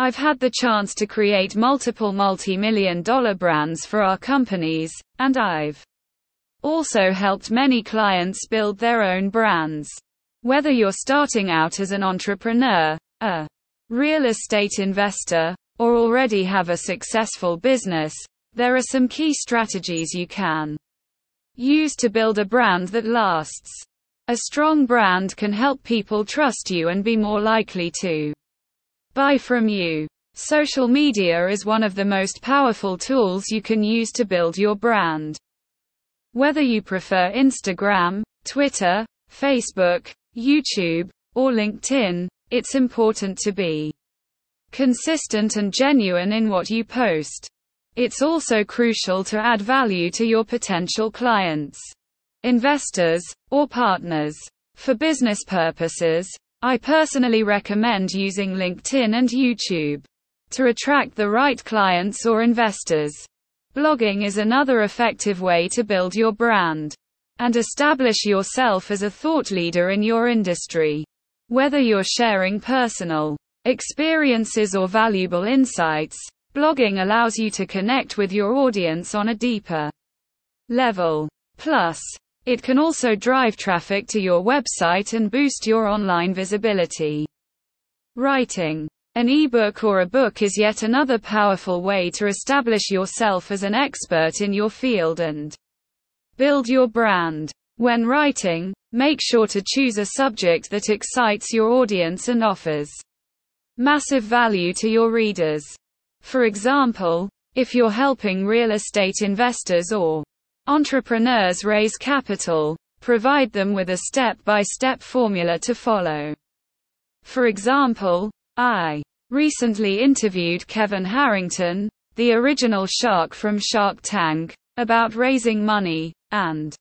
I've had the chance to create multiple multi-million dollar brands for our companies, and I've also helped many clients build their own brands. Whether you're starting out as an entrepreneur, a real estate investor, or already have a successful business, there are some key strategies you can use to build a brand that lasts. A strong brand can help people trust you and be more likely to buy from you. Social media is one of the most powerful tools you can use to build your brand. Whether you prefer Instagram, Twitter, Facebook, YouTube, or LinkedIn, it's important to be consistent and genuine in what you post. It's also crucial to add value to your potential clients, investors, or partners. For business purposes, I personally recommend using LinkedIn and YouTube to attract the right clients or investors. Blogging is another effective way to build your brand and establish yourself as a thought leader in your industry. Whether you're sharing personal experiences or valuable insights, blogging allows you to connect with your audience on a deeper level. Plus, it can also drive traffic to your website and boost your online visibility. Writing an ebook or a book is yet another powerful way to establish yourself as an expert in your field and build your brand. When writing, make sure to choose a subject that excites your audience and offers massive value to your readers. For example, if you're helping real estate investors or Entrepreneurs raise capital, provide them with a step-by-step formula to follow. For example, I recently interviewed Kevin Harrington, the original shark from Shark Tank, about raising money, and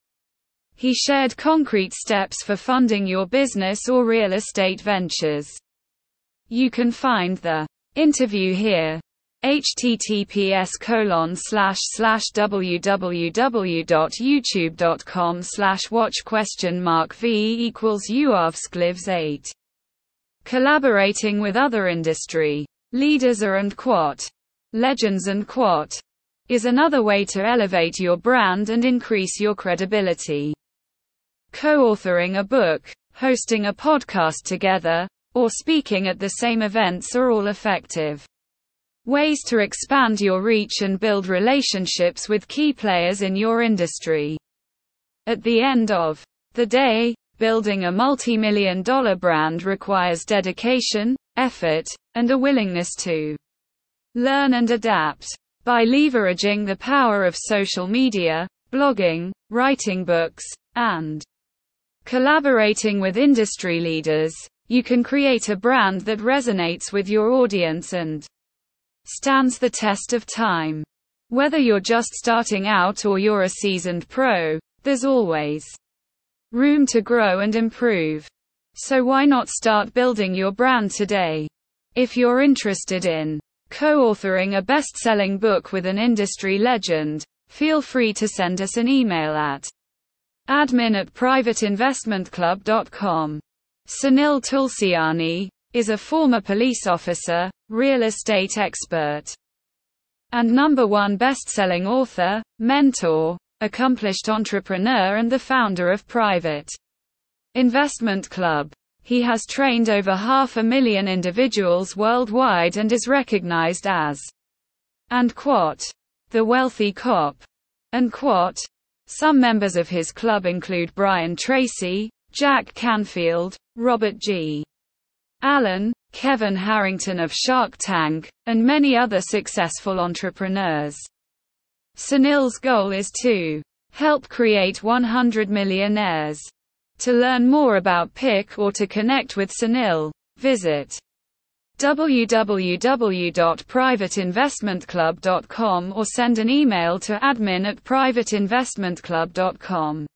he shared concrete steps for funding your business or real estate ventures. You can find the interview here https colon slash slash www.youtube.com slash watch question mark v equals uavsclives 8 collaborating with other industry leaders are and quat legends and quat is another way to elevate your brand and increase your credibility. Co-authoring a book hosting a podcast together or speaking at the same events are all effective Ways to expand your reach and build relationships with key players in your industry. At the end of the day, building a multi-million dollar brand requires dedication, effort, and a willingness to learn and adapt. By leveraging the power of social media, blogging, writing books, and collaborating with industry leaders, you can create a brand that resonates with your audience and stands the test of time. Whether you're just starting out or you're a seasoned pro, there's always room to grow and improve. So why not start building your brand today? If you're interested in co-authoring a best-selling book with an industry legend, feel free to send us an email at admin at privateinvestmentclub.com. Sunil Tulsiani, is a former police officer, real estate expert, and number one best-selling author, mentor, accomplished entrepreneur and the founder of Private Investment Club. He has trained over half a million individuals worldwide and is recognized as and quote, the wealthy cop. And quote, some members of his club include Brian Tracy, Jack Canfield, Robert G. Allen, Kevin Harrington of Shark Tank, and many other successful entrepreneurs. Sunil's goal is to help create 100 millionaires. To learn more about PIC or to connect with Sunil, visit www.privateinvestmentclub.com or send an email to admin at privateinvestmentclub.com.